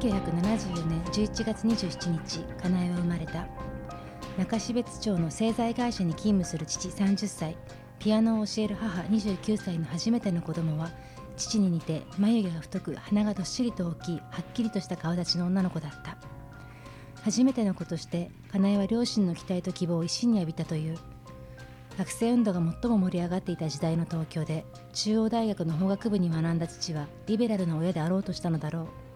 1974年11月27日かなえは生まれた。中標津町の製材会社に勤務する父30歳。ピアノを教える母29歳の初めての子供は父に似て眉毛が太く鼻がどっしりと大きいはっきりとした顔立ちの女の子だった。初めての子としてかなえは両親の期待と希望を一身に浴びたという。学生運動が最も盛り上がっていた時代の東京で中央大学の法学部に学んだ父はリベラルな親であろうとしたのだろう。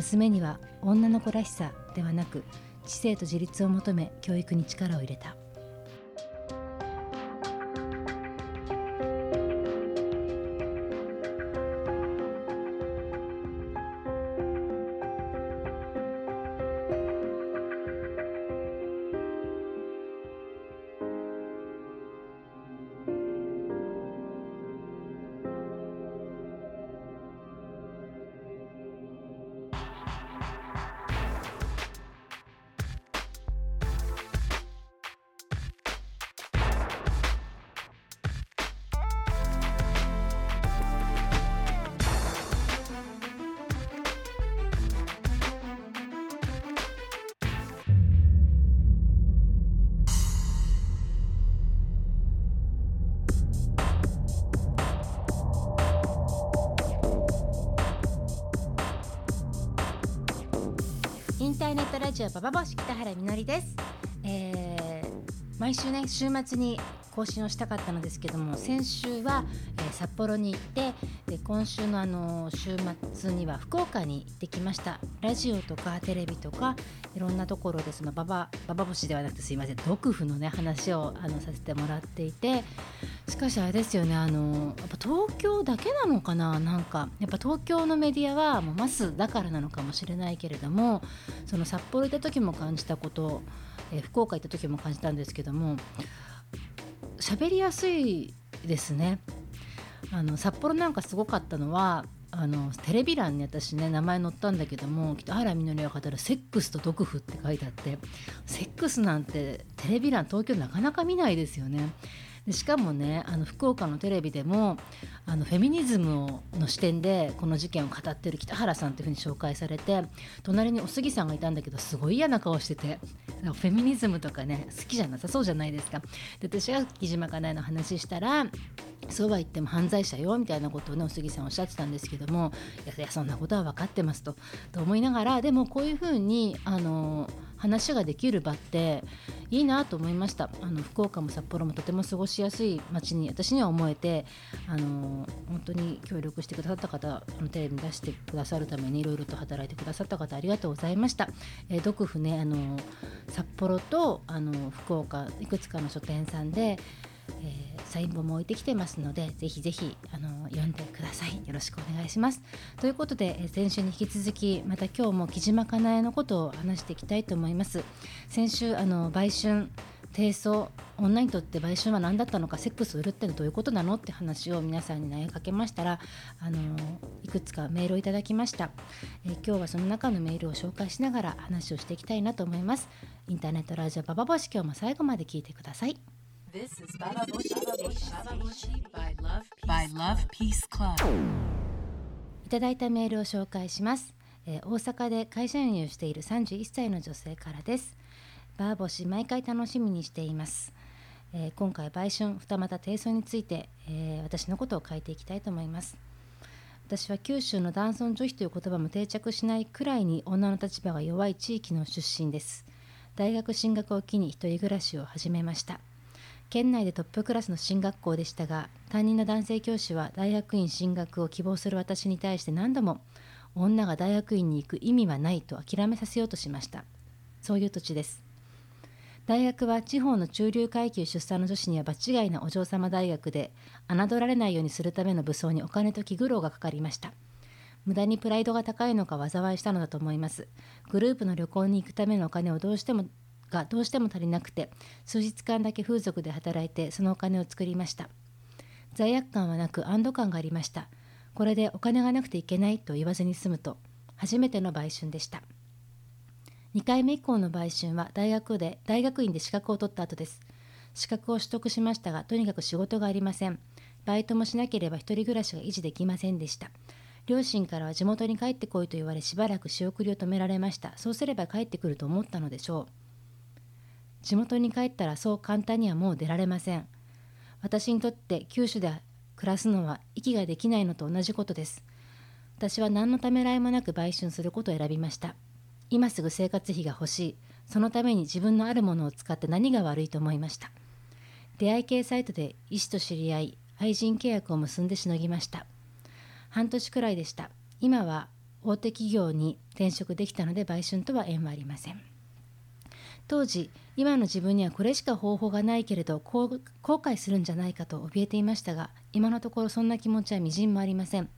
娘には女の子らしさではなく知性と自立を求め教育に力を入れた。ターネットラジオババボシ北原みのりです、えー、毎週ね週末に更新をしたかったのですけども先週は、えー、札幌に行ってで今週のあの週末には福岡に行ってきました。ラジオとかテレビとかいろんなところでそのババババ星ではなくてすいません独府のね話をあのさせてもらっていてしかしあれですよねあのやっぱ東京だけなのかな？なんかやっぱ東京のメディアはもうマスだからなのかもしれないけれどもその札幌行った時も感じたこと、え、福岡行った時も感じたんですけども喋りやすいですね。あの札幌なんかすごかったのはあのテレビ欄に私ね名前載ったんだけどもきっと原みのりが語る「セックスと毒婦」って書いてあってセックスなんてテレビ欄東京なかなか見ないですよね。でしかもねあの福岡のテレビでもあのフェミニズムの視点でこの事件を語ってる北原さんというふうに紹介されて隣にお杉さんがいたんだけどすごい嫌な顔しててフェミニズムとかね好きじゃなさそうじゃないですか。で私が木島かなえの話したらそうは言っても犯罪者よみたいなことをねお杉さんおっしゃってたんですけどもいやそんなことは分かってますとと思いながらでもこういうふうにあの話ができる場っていいなと思いました。あの福岡も札幌もとても過ごしやすい街に私には思えてあの本当に協力してくださった方あのテレビに出してくださるためにいろいろと働いてくださった方ありがとうございました、えー、独府ねあの札幌とあの福岡いくつかの書店さんでえー、サイン本も置いてきてますのでぜひぜひあの読んでください。よろしくお願いします。ということで、えー、先週に引き続きまた今日も木島かなえのことを話していきたいと思います。先週あの売春低層女にとって売春は何だったのかセックスを売るってのはどういうことなのって話を皆さんに投げかけましたらあのいくつかメールをいただきました、えー、今日はその中のメールを紹介しながら話をしていきたいなと思います。インターネットラジオババボシ今日も最後まで聞いてください。This is Bababushi Station. By Love Peace, by Love Peace Club. いただいたメールを紹介します、えー、大阪で会社員をしている31歳の女性からです。バーボシ毎回楽しみにしています、えー、今回売春二股低層について、えー、私のことを書いていきたいと思います。私は九州の男尊女卑という言葉も定着しないくらいに女の立場が弱い地域の出身です。大学進学を機に一人暮らしを始めました県内でトップクラスの進学校でしたが担任の男性教師は大学院進学を希望する私に対して何度も女が大学院に行く意味はないと諦めさせようとしました。そういう土地です。大学は地方の中流階級出産の女子には場違いなお嬢様大学で侮られないようにするための武装にお金と気苦労がかかりました。無駄にプライドが高いのか災いしたのだと思います。グループの旅行に行くためのお金をどうしてもがどうしても足りなくて数日間だけ風俗で働いてそのお金を作りました。罪悪感はなく安堵感がありました。これでお金がなくていけないと言わずに済むと初めての売春でした。2回目以降の売春は大学で大学院で資格を取った後です。資格を取得しましたがとにかく仕事がありません。バイトもしなければ一人暮らしが維持できませんでした。両親からは地元に帰ってこいと言われしばらく仕送りを止められました。そうすれば帰ってくると思ったのでしょう。地元に帰ったらそう簡単にはもう出られません。私にとって九州で暮らすのは息ができないのと同じことです。私は何のためらいもなく売春することを選びました。今すぐ生活費が欲しい。そのために自分のあるものを使って何が悪いと思いました。出会い系サイトで医師と知り合い愛人契約を結んでしのぎました。半年くらいでした。今は大手企業に転職できたので売春とは縁はありません。当時今の自分にはこれしか方法がないけれど後悔するんじゃないかと怯えていましたが今のところそんな気持ちはみじんもありません。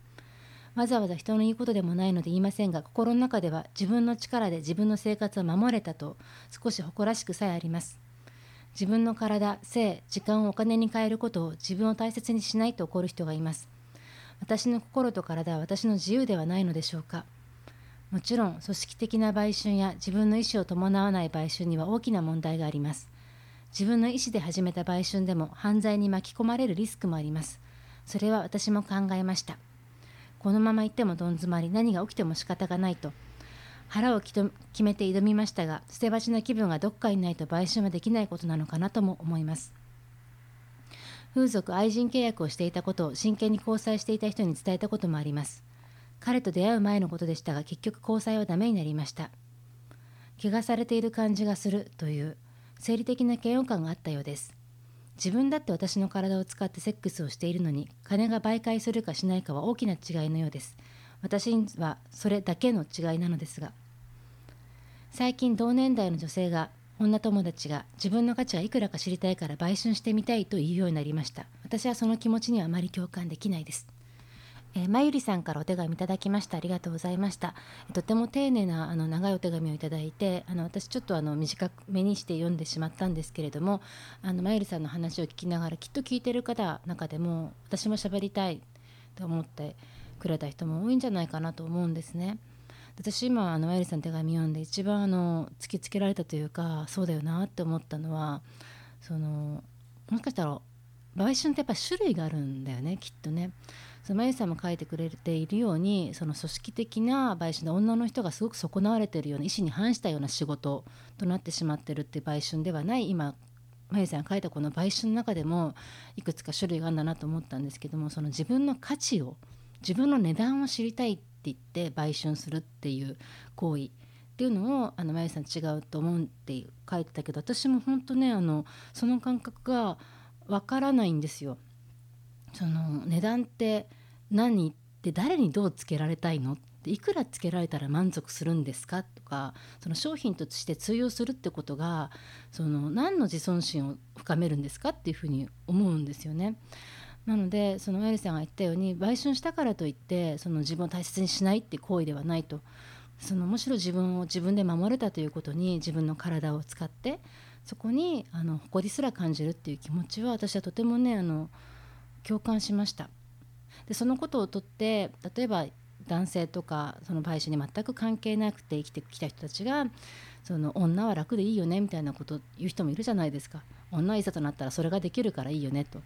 わざわざ人の言うことでもないので言いませんが心の中では自分の力で自分の生活を守れたと少し誇らしくさえあります。自分の体性時間をお金に変えることを自分を大切にしないと怒る人がいます。私の心と体は私の自由ではないのでしょうか。もちろん組織的な売春や自分の意思を伴わない売春には大きな問題があります。自分の意思で始めた売春でも犯罪に巻き込まれるリスクもあります。それは私も考えました。このまま行ってもどん詰まり何が起きても仕方がないと。腹を決めて挑みましたが捨て鉢な気分がどっかにないと売春はできないことなのかなとも思います。風俗愛人契約をしていたことを真剣に交際していた人に伝えたこともあります。彼と出会う前のことでしたが結局交際はダメになりました。怪我されている感じがするという生理的な嫌悪感があったようです。自分だって私の体を使ってセックスをしているのに金が媒介するかしないかは大きな違いのようです。私にはそれだけの違いなのですが。最近同年代の女性が女友達が自分の価値がいくらか知りたいから売春してみたいと言うようになりました。私はその気持ちにはあまり共感できないです。えー、まゆりさんからお手紙いただきましたありがとうございましたとても丁寧なあの長いお手紙をいただいてあの私ちょっとあの短めにして読んでしまったんですけれどもあのまゆりさんの話を聞きながらきっと聞いてる方の中でも私も喋りたいと思ってくれた人も多いんじゃないかなと思うんですね。私今あのマユリさんの手紙読んで一番あの突きつけられたというかそうだよなって思ったのはそのもしかしたら売春ってやっぱ種類があるんだよねきっとね。そのまゆさんも書いてくれているようにその組織的な売春で女の人がすごく損なわれているような意思に反したような仕事となってしまってるっていう売春ではない今まゆさんが書いたこの売春の中でもいくつか種類があるんだなと思ったんですけどもその自分の価値を自分の値段を知りたいって言って売春するっていう行為っていうのをあのまゆさん違うと思うって書いてたけど私も本当ねあのその感覚がわからないんですよ。その値段って何って誰にどうつけられたいのっていくらつけられたら満足するんですかとかその商品として通用するってことがその何の自尊心を深めるんですかっていうふうに思うんですよね。なのでそのエリさんが言ったように売春したからといってその自分を大切にしないって行為ではないとそのむしろ自分を自分で守れたということに自分の体を使ってそこにあの誇りすら感じるっていう気持ちは私はとてもねあの共感しました。でそのことをとって例えば男性とかその売春に全く関係なくて生きてきた人たちがその女は楽でいいよねみたいなこと言う人もいるじゃないですか。女はいざとなったらそれができるからいいよねと。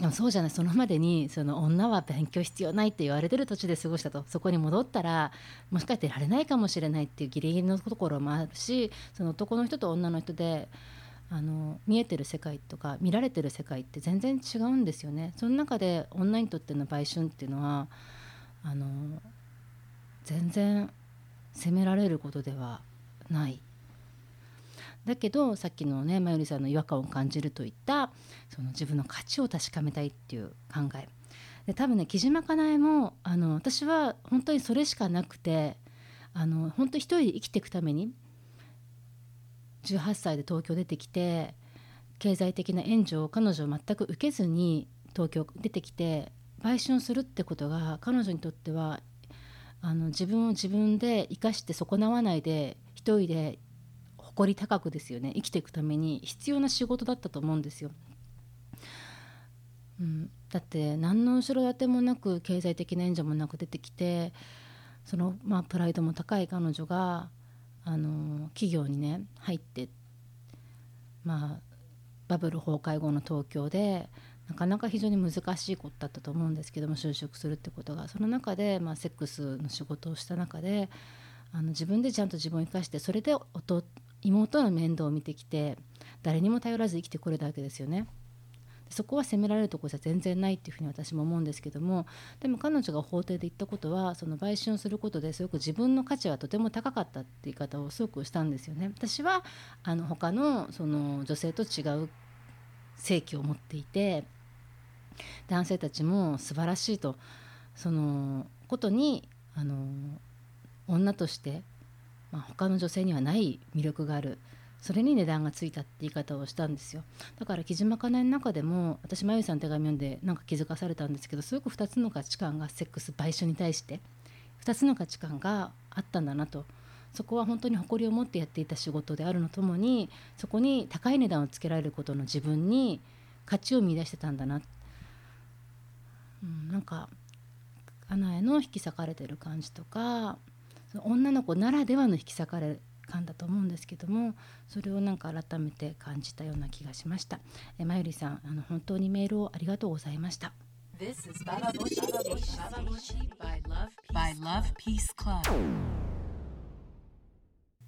でもそうじゃない。そのまでにその女は勉強必要ないって言われてる土地で過ごしたと。そこに戻ったらもしかしてられないかもしれないっていうギリギリのところもあるしその男の人と女の人であの見えてる世界とか見られてる世界って全然違うんですよね。その中で女にとっての売春っていうのはあの全然責められることではないだけどさっきのねまゆりさんの違和感を感じるといったその自分の価値を確かめたいっていう考えで多分ね木島かなえもあの私は本当にそれしかなくてあの本当一人で生きていくために18歳で東京出てきて経済的な援助を彼女は全く受けずに東京出てきて売春するってことが彼女にとってはあの自分を自分で生かして損なわないで一人で誇り高くですよね生きていくために必要な仕事だったと思うんですよ。うん、だって何の後ろ盾もなく経済的な援助もなく出てきてその、まあ、プライドも高い彼女があの企業にね入ってまあバブル崩壊後の東京でなかなか非常に難しいことだったと思うんですけども就職するってことがその中で、まあ、セックスの仕事をした中であの自分でちゃんと自分を生かしてそれで妹の面倒を見てきて誰にも頼らず生きてこれたわけですよね。そこは責められるところじゃ全然ないっていうふうに私も思うんですけどもでも彼女が法廷で言ったことはその売春をすることですごく自分の価値はとても高かったって言い方をすごくしたんですよね。私はあの他のその女性と違う性器を持っていて男性たちも素晴らしいとそのことにあの女として、まあ、他の女性にはない魅力があるそれに値段がついたって言い方をしたんですよ。だから木島かなえの中でも私まゆさん手紙読んでなんか気づかされたんですけどすごく2つの価値観がセックス売春に対して2つの価値観があったんだなと。そこは本当に誇りを持ってやっていた仕事であるのともにそこに高い値段をつけられることの自分に価値を見出してたんだな、うん、なんかアナへの引き裂かれてる感じとか女の子ならではの引き裂かれ感だと思うんですけどもそれをなんか改めて感じたような気がしました。えまゆりさんあの本当にメールをありがとうございました。This is Bababoshi by Love, by Love Peace Club.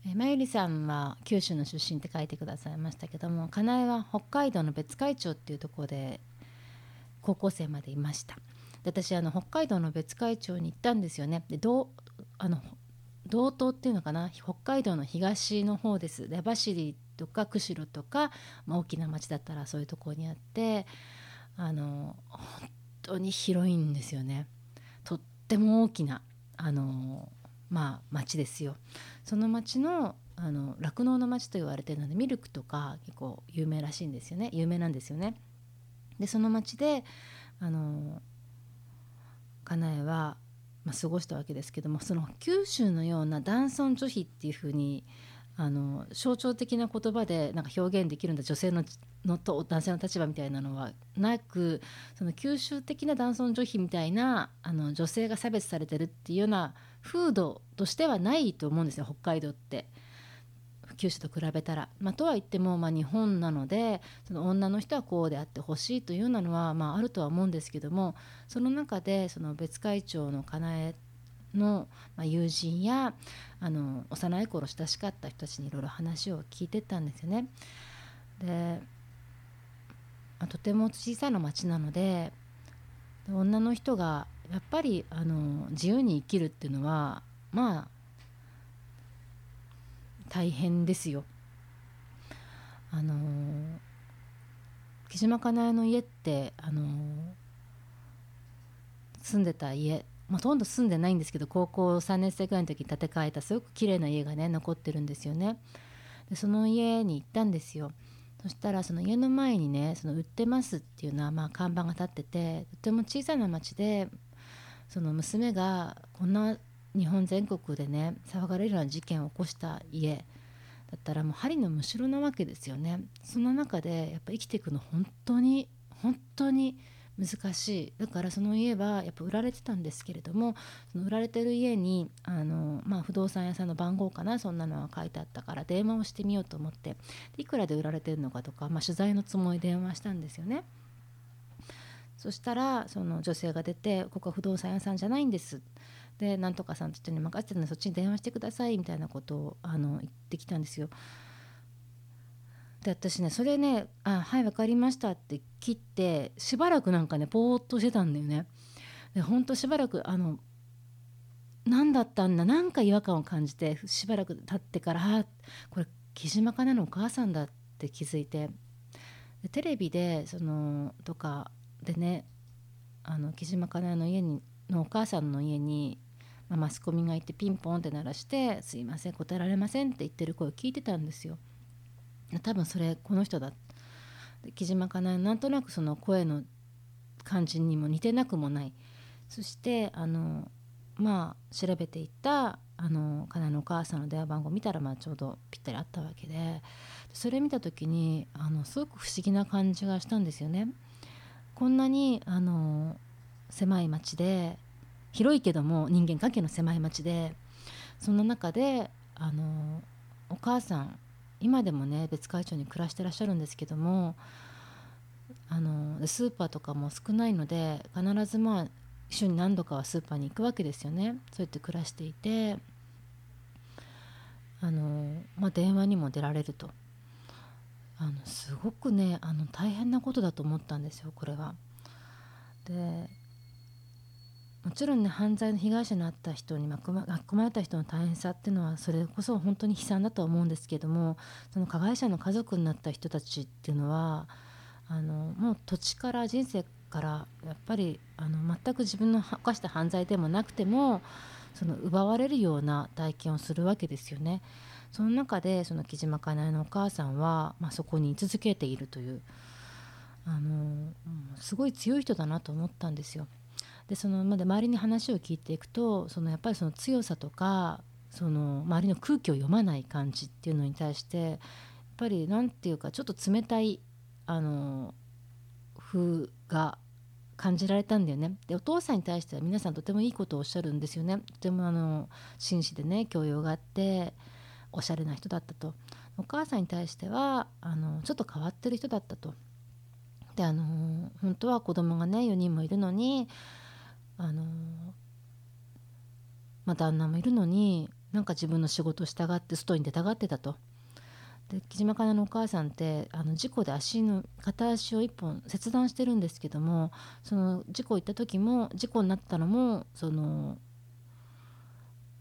えまゆりさんは九州の出身って書いてくださいましたけどもかなえは北海道の別海町っていうところで高校生までいました。で私あの北海道の別海町に行ったんですよね。でどうあの道東っていうのかな？北海道の東の方です。網走とか釧路とか、まあ、大きな町だったらそういうとこにあってあの本当に広いんですよね。とっても大きなあのまあ町ですよ。その町のあの酪農の町と言われてるのでミルクとか結構有名らしいんですよね。有名なんですよね。でその町であの家内はまあ、過ごしたわけですけどもその九州のような男尊女卑っていうふうにあの象徴的な言葉でなんか表現できるんだ女性ののと男性の立場みたいなのはなくその九州的な男尊女卑みたいなあの女性が差別されてるっていうような風土としてはないと思うんですよ北海道って。九州と比べたら、まあ、とは言っても、まあ、日本なのでその女の人はこうであってほしいというようなのは、まあ、あるとは思うんですけどもその中でその別会長のかなえの、ま、友人やあの幼い頃親しかった人たちにいろいろ話を聞いてたんですよね。で、ま、とても小さな町なので女の人がやっぱりあの自由に生きるっていうのはまあ大変ですよ。あの木島かなえの家ってあの住んでた家ほとんど住んでないんですけど高校3年生ぐらいの時に建て替えたすごく綺麗な家がね残ってるんですよね。でその家に行ったんですよ。そしたらその家の前にねその売ってますっていうのはまあ看板が立っててとても小さな町でその娘がこんな日本全国でね騒がれるような事件を起こした家だったらもう針のむしろなわけですよね。その中でやっぱ生きていくの本当に本当に難しい。だからその家はやっぱ売られてたんですけれどもその売られてる家にあの、まあ、不動産屋さんの番号かなそんなのは書いてあったから電話をしてみようと思っていくらで売られてるのかとか、まあ、取材のつもり電話したんですよね。そしたらその女性が出て「ここは不動産屋さんじゃないんです」でなんとかさんの人に任せてるのでそっちに電話してくださいみたいなことをあの言ってきたんですよ。で私ねそれね「あはい分かりました」って切ってしばらくなんかねぽーっとしてたんだよね。でほんとしばらくあの何だったんだなんか違和感を感じてしばらく経ってから「あこれ木島かなのお母さんだ」って気づいてでテレビでそのとかでねあの木島かなの家にのお母さんの家にまあ、マスコミがいてピンポンって鳴らして「すいません答えられません」って言ってる声を聞いてたんですよ。多分それこの人だ木島かななんとなくその声の感じにも似てなくもないそしてあのまあ調べていったあのかなのお母さんの電話番号見たらまあちょうどぴったりあったわけでそれ見た時にあのすごく不思議な感じがしたんですよね。こんなにあの狭い町で広いけども人間関係の狭い町でそんな中であのお母さん今でもね別会長に暮らしてらっしゃるんですけどもあのスーパーとかも少ないので必ずまあ週に何度かはスーパーに行くわけですよねそうやって暮らしていてあの、まあ、電話にも出られるとあのすごくねあの大変なことだと思ったんですよこれは。でもちろんね犯罪の被害者になった人に巻き込まれた人の大変さっていうのはそれこそ本当に悲惨だとは思うんですけどもその加害者の家族になった人たちっていうのはあのもう土地から人生からやっぱりあの全く自分の犯した犯罪でもなくてもその奪われるような体験をするわけですよね。その中でその木島かなえのお母さんは、まあ、そこに居続けているというあのすごい強い人だなと思ったんですよ。でそのまで周りに話を聞いていくとそのやっぱりその強さとかその周りの空気を読まない感じっていうのに対してやっぱり何て言うかちょっと冷たいあの風が感じられたんだよね。でお父さんに対しては皆さんとてもいいことをおっしゃるんですよね。とてもあの紳士でね教養があっておしゃれな人だったと。お母さんに対してはあのちょっと変わってる人だったと。であの本当は子供がね4人もいるのにあのまあ、旦那もいるのになんか自分の仕事をしたがって外に出たがってたと。で木島かなのお母さんってあの事故で足の片足を1本切断してるんですけどもその事故行った時も事故になったのもその、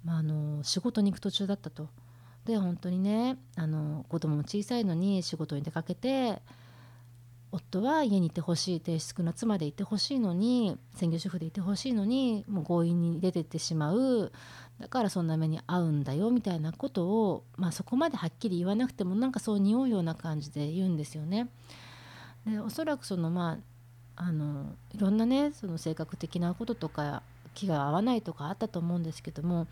ま、あの仕事に行く途中だったと。で本当にねあの子供も小さいのに仕事に出かけて夫は家にいてほしい低粛な妻でいてほしいのに専業主婦でいてほしいのにもう強引に出てってしまうだからそんな目に遭うんだよみたいなことを、まあ、そこまではっきり言わなくてもなんかそう匂うような感じで言うんですよね。でおそらくそのまああのいろんなねその性格的なこととか気が合わないとかあったと思うんですけどもや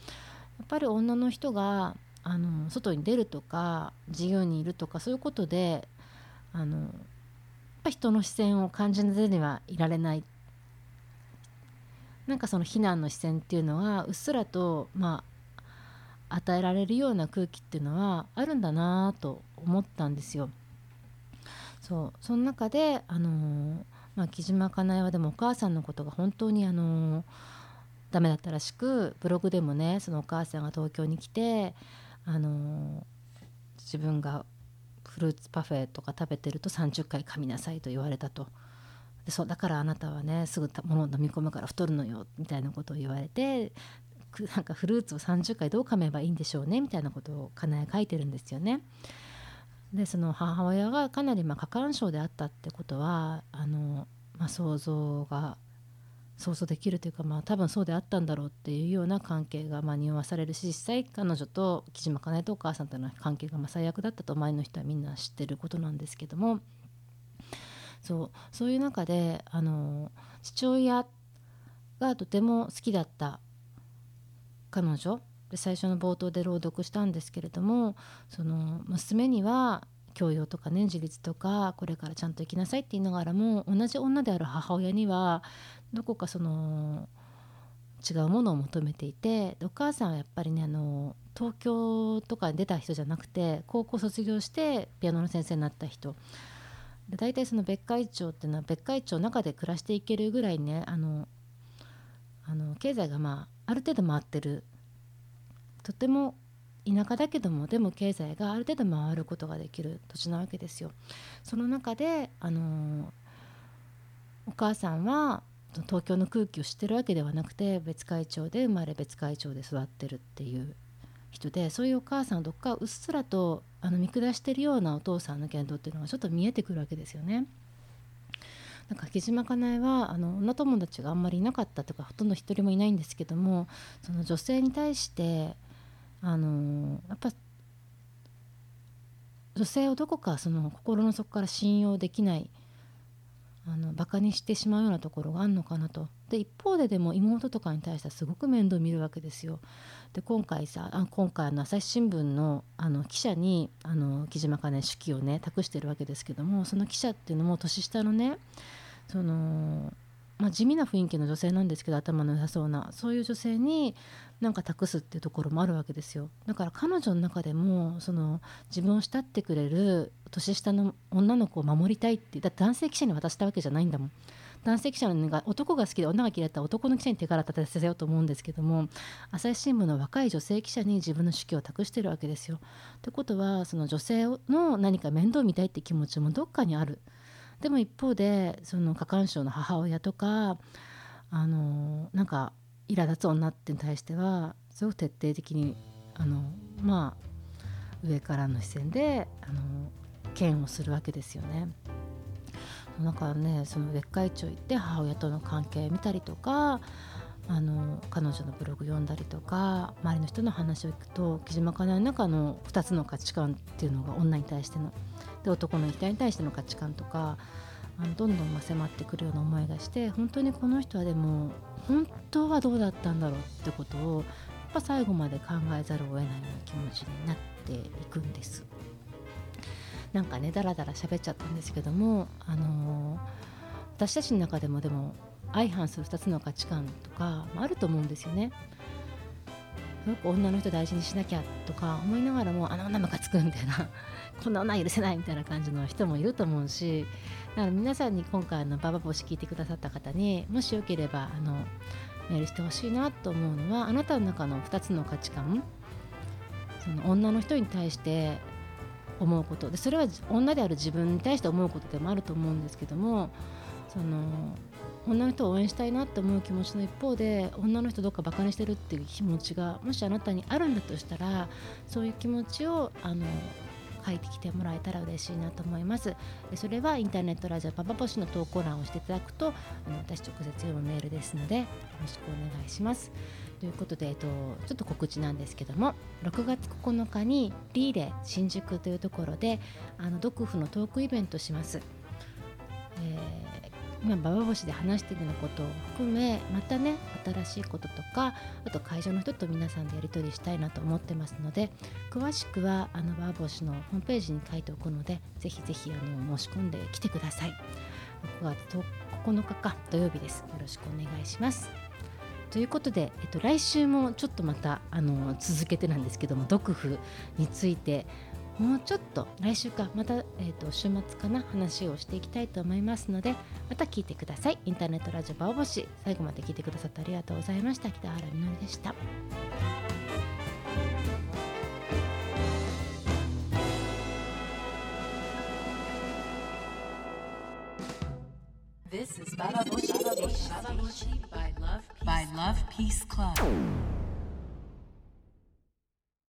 っぱり女の人があの外に出るとか自由にいるとかそういうことであのぱ人の視線を感じずにはいられないなんかその非難の視線っていうのはうっすらとまあ与えられるような空気っていうのはあるんだなと思ったんですよ。そうその中であのー、まあ、木島かなえはでもお母さんのことが本当にあのー、ダメだったらしくブログでもねそのお母さんが東京に来てあのー、自分がフルーツパフェとか食べてると30回噛みなさいと言われたとでそうだからあなたはねすぐ物を飲み込むから太るのよみたいなことを言われてなんかフルーツを30回どう噛めばいいんでしょうねみたいなことをかなえ書いてるんですよね。でその母親がかなりま過干渉であったってことはあの、まあ、想像が想像できるというか、まあ、多分そうであったんだろうっていうような関係がまあ匂わされるし実際彼女と木島かなえとお母さんとの関係がまあ最悪だったと前の人はみんな知ってることなんですけどもそうそういう中であの父親がとても好きだった彼女で最初の冒頭で朗読したんですけれどもその娘には教養とかね自立とかこれからちゃんと生きなさいって言いながらも同じ女である母親にはどこかその違うものを求めていてお母さんはやっぱりねあの東京とかに出た人じゃなくて高校卒業してピアノの先生になった人で大体その別海町っていうのは別海町の中で暮らしていけるぐらいねあのあの経済がまあある程度回ってるとても田舎だけどもでも経済がある程度回ることができる土地なわけですよ。その中であのお母さんは東京の空気を知ってるわけではなくて別海町で生まれ別海町で育ってるっていう人でそういうお母さんどっかうっすらとあの見下してるようなお父さんの言動っていうのがちょっと見えてくるわけですよね。なんか木島かなえはあの女友達があんまりいなかったとかほとんど一人もいないんですけどもその女性に対してあのやっぱ女性をどこかその心の底から信用できないあのバカにしてしまうようなところがあるのかなとで一方ででも妹とかに対してはすごく面倒見るわけですよ。で今回さあ今回の朝日新聞のあの記者にあの木島かね手記をね託してるわけですけどもその記者っていうのも年下のねそのまあ、地味な雰囲気の女性なんですけど頭の良さそうなそういう女性になんか託すっていうところもあるわけですよだから彼女の中でもその自分を慕ってくれる年下の女の子を守りたいってだって男性記者に渡したわけじゃないんだもん男性記者のが男が好きで女が嫌いだったら男の記者に手柄立てさせようと思うんですけども朝日新聞の若い女性記者に自分の手記を託してるわけですよ。ってことはその女性の何か面倒見たいって気持ちもどっかにある。でも一方でその過干渉の母親とかあのなんか苛立つ女ってに対してはすごく徹底的にあのまあ上からの視線であの嫌悪するわけですよね。だからねその別会長行って母親との関係見たりとかあの彼女のブログ読んだりとか周りの人の話を聞くと木島かなえの中の2つの価値観っていうのが女に対してので男の人に対しての価値観とかあのどんどん迫ってくるような思いがして本当にこの人はでも本当はどうだったんだろうってことをやっぱ最後まで考えざるを得ないような気持ちになっていくんです。なんかねだらだら喋っちゃったんですけども、あのー、私たちの中でもでも相反する2つの価値観とか、まあ、ると思うんですよね。すごく女の人大事にしなきゃとか思いながらもあの女ムカつくみたいな こんな女許せないみたいな感じの人もいると思うしだから皆さんに今回のババ星聞いてくださった方にもしよければあのメールしてほしいなと思うのはあなたの中の2つの価値観その女の人に対して思うことでそれは女である自分に対して思うことでもあると思うんですけどもその女の人を応援したいなって思う気持ちの一方で女の人どっかバカにしてるっていう気持ちがもしあなたにあるんだとしたらそういう気持ちをあの書いてきてもらえたら嬉しいなと思います。それはインターネットラジオパパポシの投稿欄をしていただくとあの私直接読むメールですのでよろしくお願いします。ということで、えっと、ちょっと告知なんですけども6月9日にリーレ新宿というところであのドクフのトークイベントします、えー、今ババ星で話しているようなことを含めまたね新しいこととかあと会場の人と皆さんでやり取りしたいなと思ってますので詳しくはあのババ星のホームページに書いておくのでぜひぜひあの申し込んできてください。6月9日か土曜日です。よろしくお願いします。ということで、えっと、来週もちょっとまたあの続けてなんですけども毒婦についてもうちょっと来週かまた、えーと、週末かな話をしていきたいと思いますのでまた聞いてください。インターネットラジオバオボシ。最後まで聞いてくださってありがとうございました。北原みのりでした This is Bababushi by Love Peace Club.